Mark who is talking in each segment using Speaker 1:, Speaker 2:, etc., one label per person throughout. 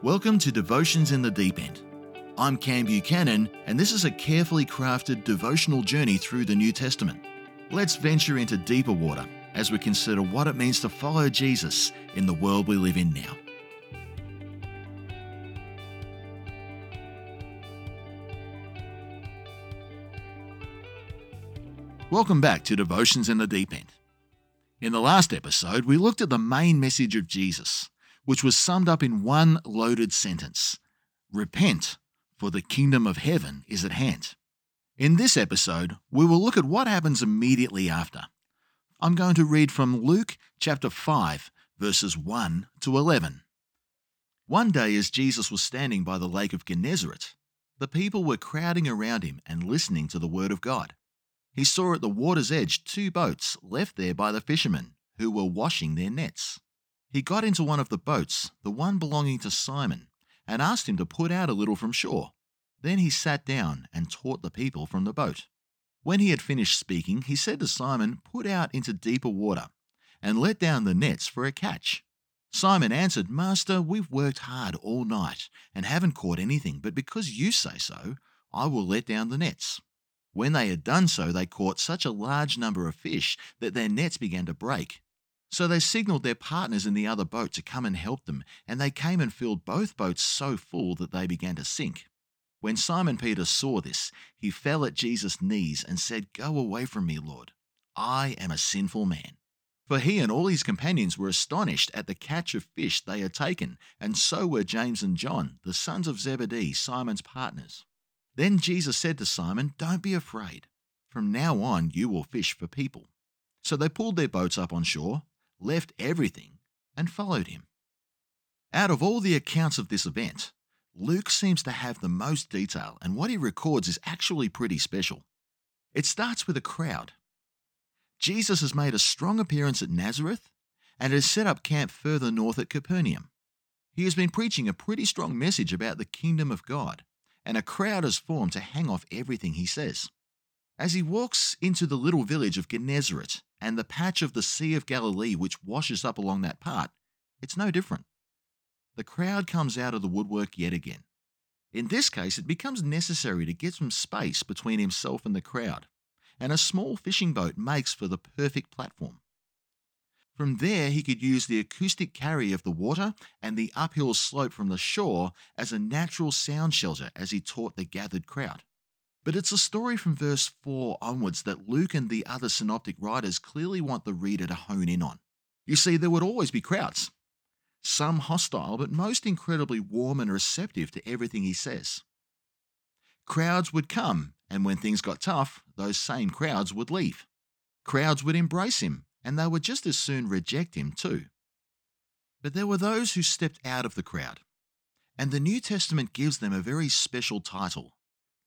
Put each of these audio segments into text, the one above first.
Speaker 1: Welcome to Devotions in the Deep End. I'm Cam Buchanan, and this is a carefully crafted devotional journey through the New Testament. Let's venture into deeper water as we consider what it means to follow Jesus in the world we live in now. Welcome back to Devotions in the Deep End. In the last episode, we looked at the main message of Jesus which was summed up in one loaded sentence Repent, for the kingdom of heaven is at hand. In this episode, we will look at what happens immediately after. I'm going to read from Luke chapter 5, verses 1 to 11. One day, as Jesus was standing by the lake of Gennesaret, the people were crowding around him and listening to the word of God. He saw at the water's edge two boats left there by the fishermen who were washing their nets. He got into one of the boats, the one belonging to Simon, and asked him to put out a little from shore. Then he sat down and taught the people from the boat. When he had finished speaking, he said to Simon, Put out into deeper water, and let down the nets for a catch. Simon answered, Master, we've worked hard all night and haven't caught anything, but because you say so, I will let down the nets. When they had done so, they caught such a large number of fish that their nets began to break. So they signaled their partners in the other boat to come and help them, and they came and filled both boats so full that they began to sink. When Simon Peter saw this, he fell at Jesus' knees and said, Go away from me, Lord. I am a sinful man. For he and all his companions were astonished at the catch of fish they had taken, and so were James and John, the sons of Zebedee, Simon's partners. Then Jesus said to Simon, Don't be afraid. From now on you will fish for people. So they pulled their boats up on shore left everything, and followed him. Out of all the accounts of this event, Luke seems to have the most detail, and what he records is actually pretty special. It starts with a crowd. Jesus has made a strong appearance at Nazareth and has set up camp further north at Capernaum. He has been preaching a pretty strong message about the kingdom of God, and a crowd has formed to hang off everything he says. As he walks into the little village of Gennesaret and the patch of the Sea of Galilee which washes up along that part, it's no different. The crowd comes out of the woodwork yet again. In this case, it becomes necessary to get some space between himself and the crowd, and a small fishing boat makes for the perfect platform. From there, he could use the acoustic carry of the water and the uphill slope from the shore as a natural sound shelter as he taught the gathered crowd. But it's a story from verse 4 onwards that Luke and the other synoptic writers clearly want the reader to hone in on. You see, there would always be crowds, some hostile, but most incredibly warm and receptive to everything he says. Crowds would come, and when things got tough, those same crowds would leave. Crowds would embrace him, and they would just as soon reject him too. But there were those who stepped out of the crowd, and the New Testament gives them a very special title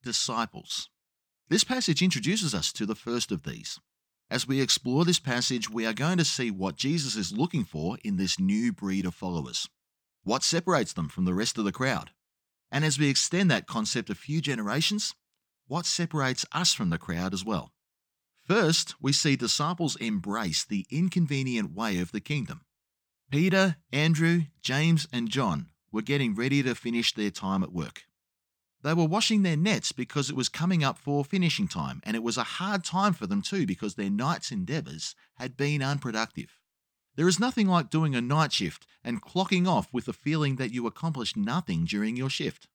Speaker 1: disciples. This passage introduces us to the first of these. As we explore this passage, we are going to see what Jesus is looking for in this new breed of followers. What separates them from the rest of the crowd? And as we extend that concept a few generations, what separates us from the crowd as well? First, we see disciples embrace the inconvenient way of the kingdom. Peter, Andrew, James, and John were getting ready to finish their time at work. They were washing their nets because it was coming up for finishing time, and it was a hard time for them too because their night's endeavours had been unproductive. There is nothing like doing a night shift and clocking off with the feeling that you accomplished nothing during your shift.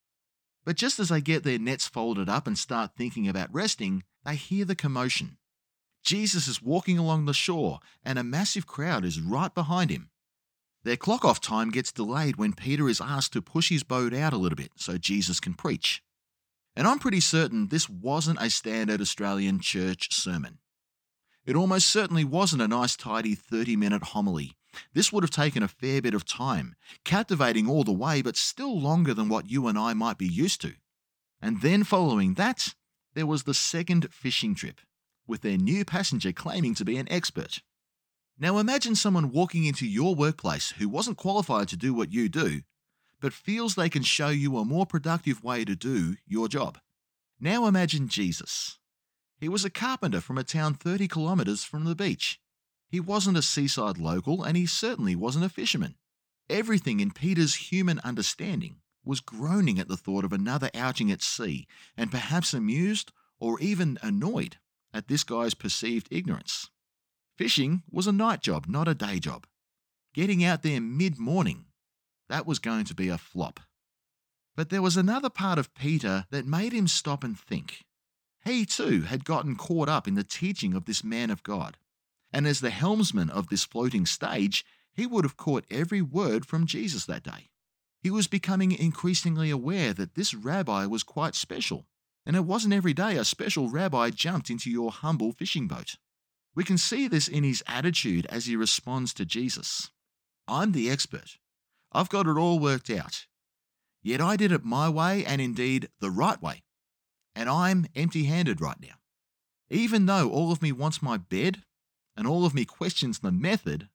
Speaker 1: But just as they get their nets folded up and start thinking about resting, they hear the commotion. Jesus is walking along the shore, and a massive crowd is right behind him. Their clock off time gets delayed when Peter is asked to push his boat out a little bit so Jesus can preach. And I'm pretty certain this wasn't a standard Australian church sermon. It almost certainly wasn't a nice, tidy 30 minute homily. This would have taken a fair bit of time, captivating all the way, but still longer than what you and I might be used to. And then following that, there was the second fishing trip, with their new passenger claiming to be an expert. Now imagine someone walking into your workplace who wasn't qualified to do what you do, but feels they can show you a more productive way to do your job. Now imagine Jesus. He was a carpenter from a town 30 kilometres from the beach. He wasn't a seaside local and he certainly wasn't a fisherman. Everything in Peter's human understanding was groaning at the thought of another outing at sea, and perhaps amused or even annoyed at this guy's perceived ignorance. Fishing was a night job, not a day job. Getting out there mid morning, that was going to be a flop. But there was another part of Peter that made him stop and think. He too had gotten caught up in the teaching of this man of God. And as the helmsman of this floating stage, he would have caught every word from Jesus that day. He was becoming increasingly aware that this rabbi was quite special, and it wasn't every day a special rabbi jumped into your humble fishing boat. We can see this in his attitude as he responds to Jesus I'm the expert. I've got it all worked out. Yet I did it my way and indeed the right way. And I'm empty handed right now. Even though all of me wants my bed and all of me questions the method,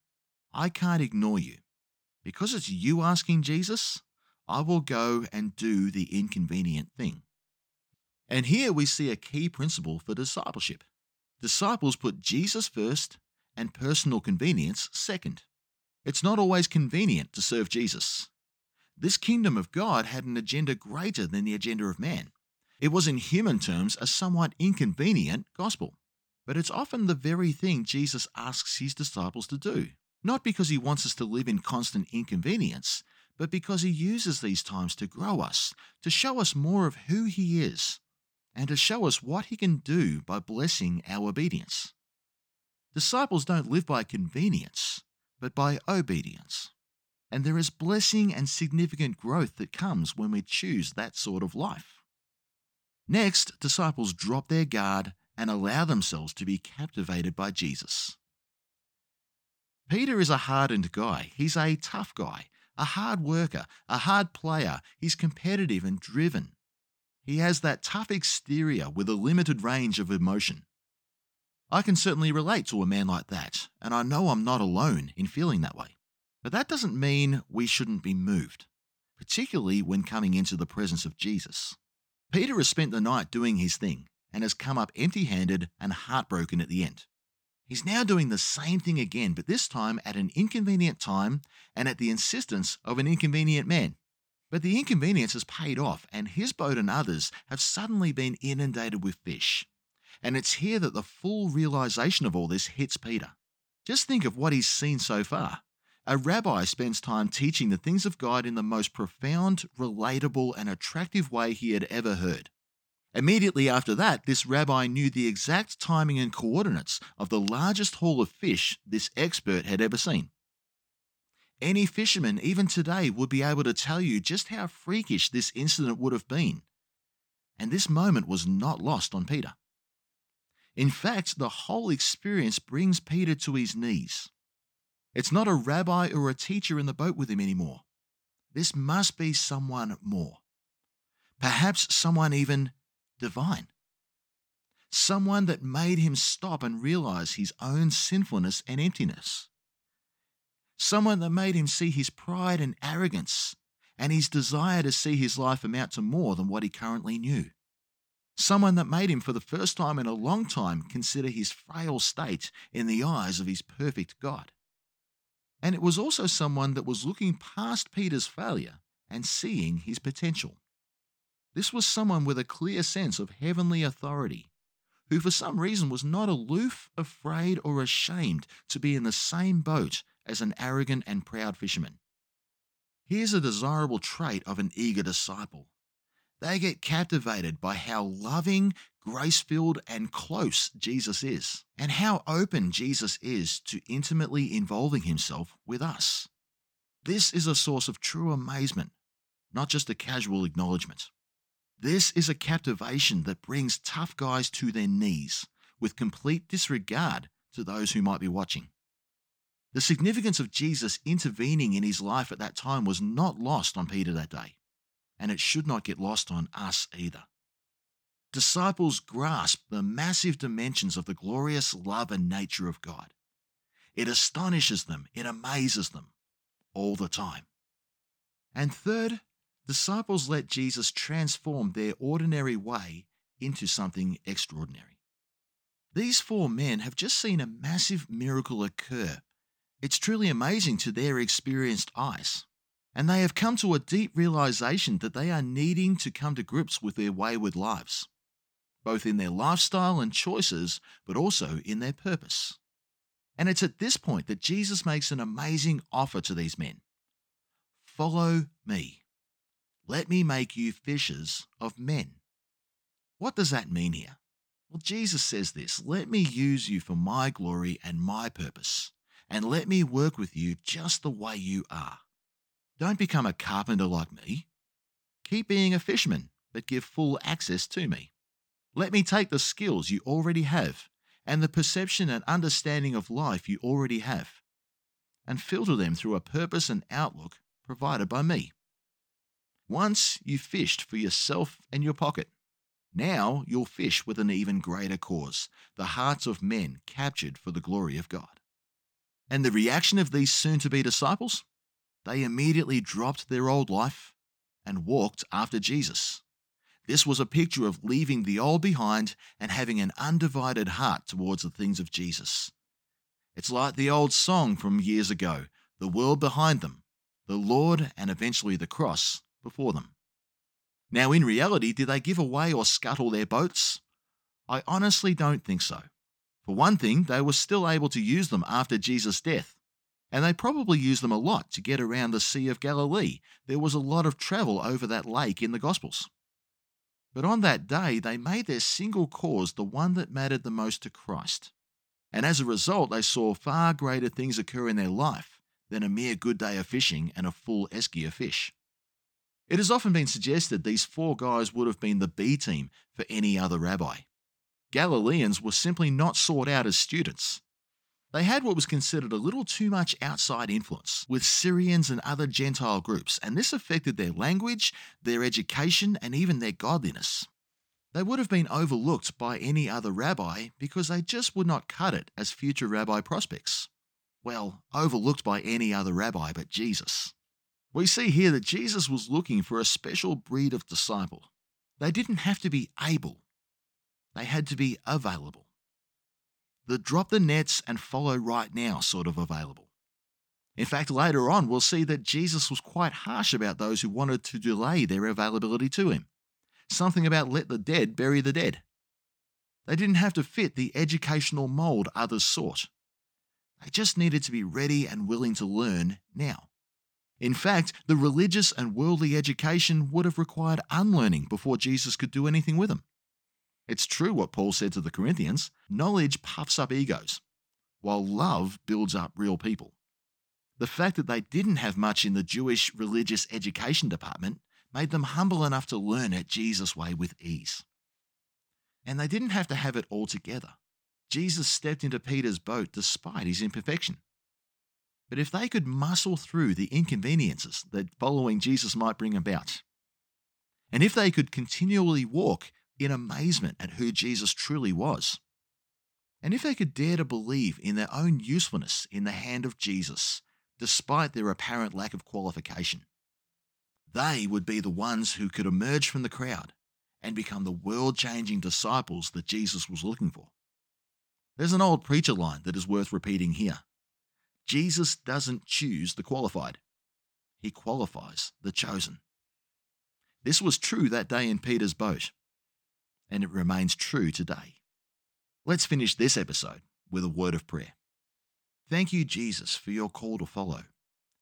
Speaker 1: I can't ignore you. Because it's you asking Jesus, I will go and do the inconvenient thing. And here we see a key principle for discipleship. Disciples put Jesus first and personal convenience second. It's not always convenient to serve Jesus. This kingdom of God had an agenda greater than the agenda of man. It was, in human terms, a somewhat inconvenient gospel. But it's often the very thing Jesus asks his disciples to do, not because he wants us to live in constant inconvenience, but because he uses these times to grow us, to show us more of who he is, and to show us what he can do by blessing our obedience. Disciples don't live by convenience, but by obedience. And there is blessing and significant growth that comes when we choose that sort of life. Next, disciples drop their guard and allow themselves to be captivated by Jesus. Peter is a hardened guy. He's a tough guy, a hard worker, a hard player. He's competitive and driven. He has that tough exterior with a limited range of emotion. I can certainly relate to a man like that, and I know I'm not alone in feeling that way. But that doesn't mean we shouldn't be moved, particularly when coming into the presence of Jesus. Peter has spent the night doing his thing and has come up empty handed and heartbroken at the end. He's now doing the same thing again, but this time at an inconvenient time and at the insistence of an inconvenient man. But the inconvenience has paid off, and his boat and others have suddenly been inundated with fish. And it's here that the full realization of all this hits Peter. Just think of what he's seen so far. A rabbi spends time teaching the things of God in the most profound, relatable, and attractive way he had ever heard. Immediately after that, this rabbi knew the exact timing and coordinates of the largest haul of fish this expert had ever seen. Any fisherman, even today, would be able to tell you just how freakish this incident would have been. And this moment was not lost on Peter. In fact, the whole experience brings Peter to his knees. It's not a rabbi or a teacher in the boat with him anymore. This must be someone more. Perhaps someone even divine. Someone that made him stop and realize his own sinfulness and emptiness. Someone that made him see his pride and arrogance and his desire to see his life amount to more than what he currently knew someone that made him for the first time in a long time consider his frail state in the eyes of his perfect God. And it was also someone that was looking past Peter's failure and seeing his potential. This was someone with a clear sense of heavenly authority, who for some reason was not aloof, afraid, or ashamed to be in the same boat as an arrogant and proud fisherman. Here's a desirable trait of an eager disciple they get captivated by how loving, grace filled, and close Jesus is, and how open Jesus is to intimately involving himself with us. This is a source of true amazement, not just a casual acknowledgement. This is a captivation that brings tough guys to their knees with complete disregard to those who might be watching. The significance of Jesus intervening in his life at that time was not lost on Peter that day and it should not get lost on us either. Disciples grasp the massive dimensions of the glorious love and nature of God. It astonishes them, it amazes them all the time. And third, disciples let Jesus transform their ordinary way into something extraordinary. These four men have just seen a massive miracle occur, It's truly amazing to their experienced eyes. And they have come to a deep realization that they are needing to come to grips with their wayward lives, both in their lifestyle and choices, but also in their purpose. And it's at this point that Jesus makes an amazing offer to these men Follow me. Let me make you fishers of men. What does that mean here? Well, Jesus says this Let me use you for my glory and my purpose, and let me work with you just the way you are. Don't become a carpenter like me. Keep being a fisherman, but give full access to me. Let me take the skills you already have and the perception and understanding of life you already have, and filter them through a purpose and outlook provided by me. Once you fished for yourself and your pocket. Now you'll fish with an even greater cause the hearts of men captured for the glory of God. And the reaction of these soon to be disciples? They immediately dropped their old life and walked after Jesus. This was a picture of leaving the old behind and having an undivided heart towards the things of Jesus. It's like the old song from years ago the world behind them, the Lord and eventually the cross before them. Now, in reality, did they give away or scuttle their boats? I honestly don't think so. For one thing, they were still able to use them after Jesus' death, and they probably used them a lot to get around the Sea of Galilee. There was a lot of travel over that lake in the Gospels. But on that day, they made their single cause the one that mattered the most to Christ. And as a result, they saw far greater things occur in their life than a mere good day of fishing and a full esky of fish. It has often been suggested these four guys would have been the B team for any other rabbi. Galileans were simply not sought out as students. They had what was considered a little too much outside influence with Syrians and other Gentile groups, and this affected their language, their education, and even their godliness. They would have been overlooked by any other rabbi because they just would not cut it as future rabbi prospects. Well, overlooked by any other rabbi but Jesus. We see here that Jesus was looking for a special breed of disciple. They didn't have to be able, they had to be available. The drop the nets and follow right now sort of available. In fact, later on, we'll see that Jesus was quite harsh about those who wanted to delay their availability to him. Something about let the dead bury the dead. They didn't have to fit the educational mold others sought. They just needed to be ready and willing to learn now. In fact, the religious and worldly education would have required unlearning before Jesus could do anything with them. It's true what Paul said to the Corinthians knowledge puffs up egos, while love builds up real people. The fact that they didn't have much in the Jewish religious education department made them humble enough to learn it Jesus' way with ease. And they didn't have to have it all together. Jesus stepped into Peter's boat despite his imperfection. But if they could muscle through the inconveniences that following Jesus might bring about, and if they could continually walk in amazement at who Jesus truly was, and if they could dare to believe in their own usefulness in the hand of Jesus, despite their apparent lack of qualification, they would be the ones who could emerge from the crowd and become the world changing disciples that Jesus was looking for. There's an old preacher line that is worth repeating here. Jesus doesn't choose the qualified, he qualifies the chosen. This was true that day in Peter's boat, and it remains true today. Let's finish this episode with a word of prayer. Thank you, Jesus, for your call to follow,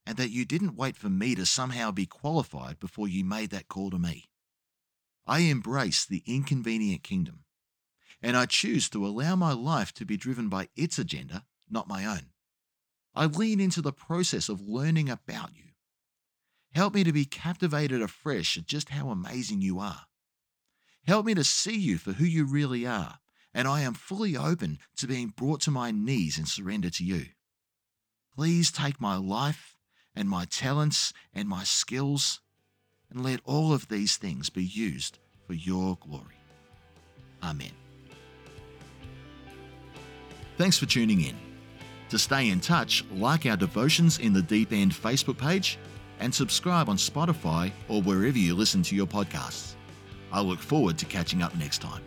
Speaker 1: and that you didn't wait for me to somehow be qualified before you made that call to me. I embrace the inconvenient kingdom, and I choose to allow my life to be driven by its agenda, not my own. I lean into the process of learning about you. Help me to be captivated afresh at just how amazing you are. Help me to see you for who you really are, and I am fully open to being brought to my knees and surrender to you. Please take my life and my talents and my skills, and let all of these things be used for your glory. Amen. Thanks for tuning in. To stay in touch, like our Devotions in the Deep End Facebook page and subscribe on Spotify or wherever you listen to your podcasts. I look forward to catching up next time.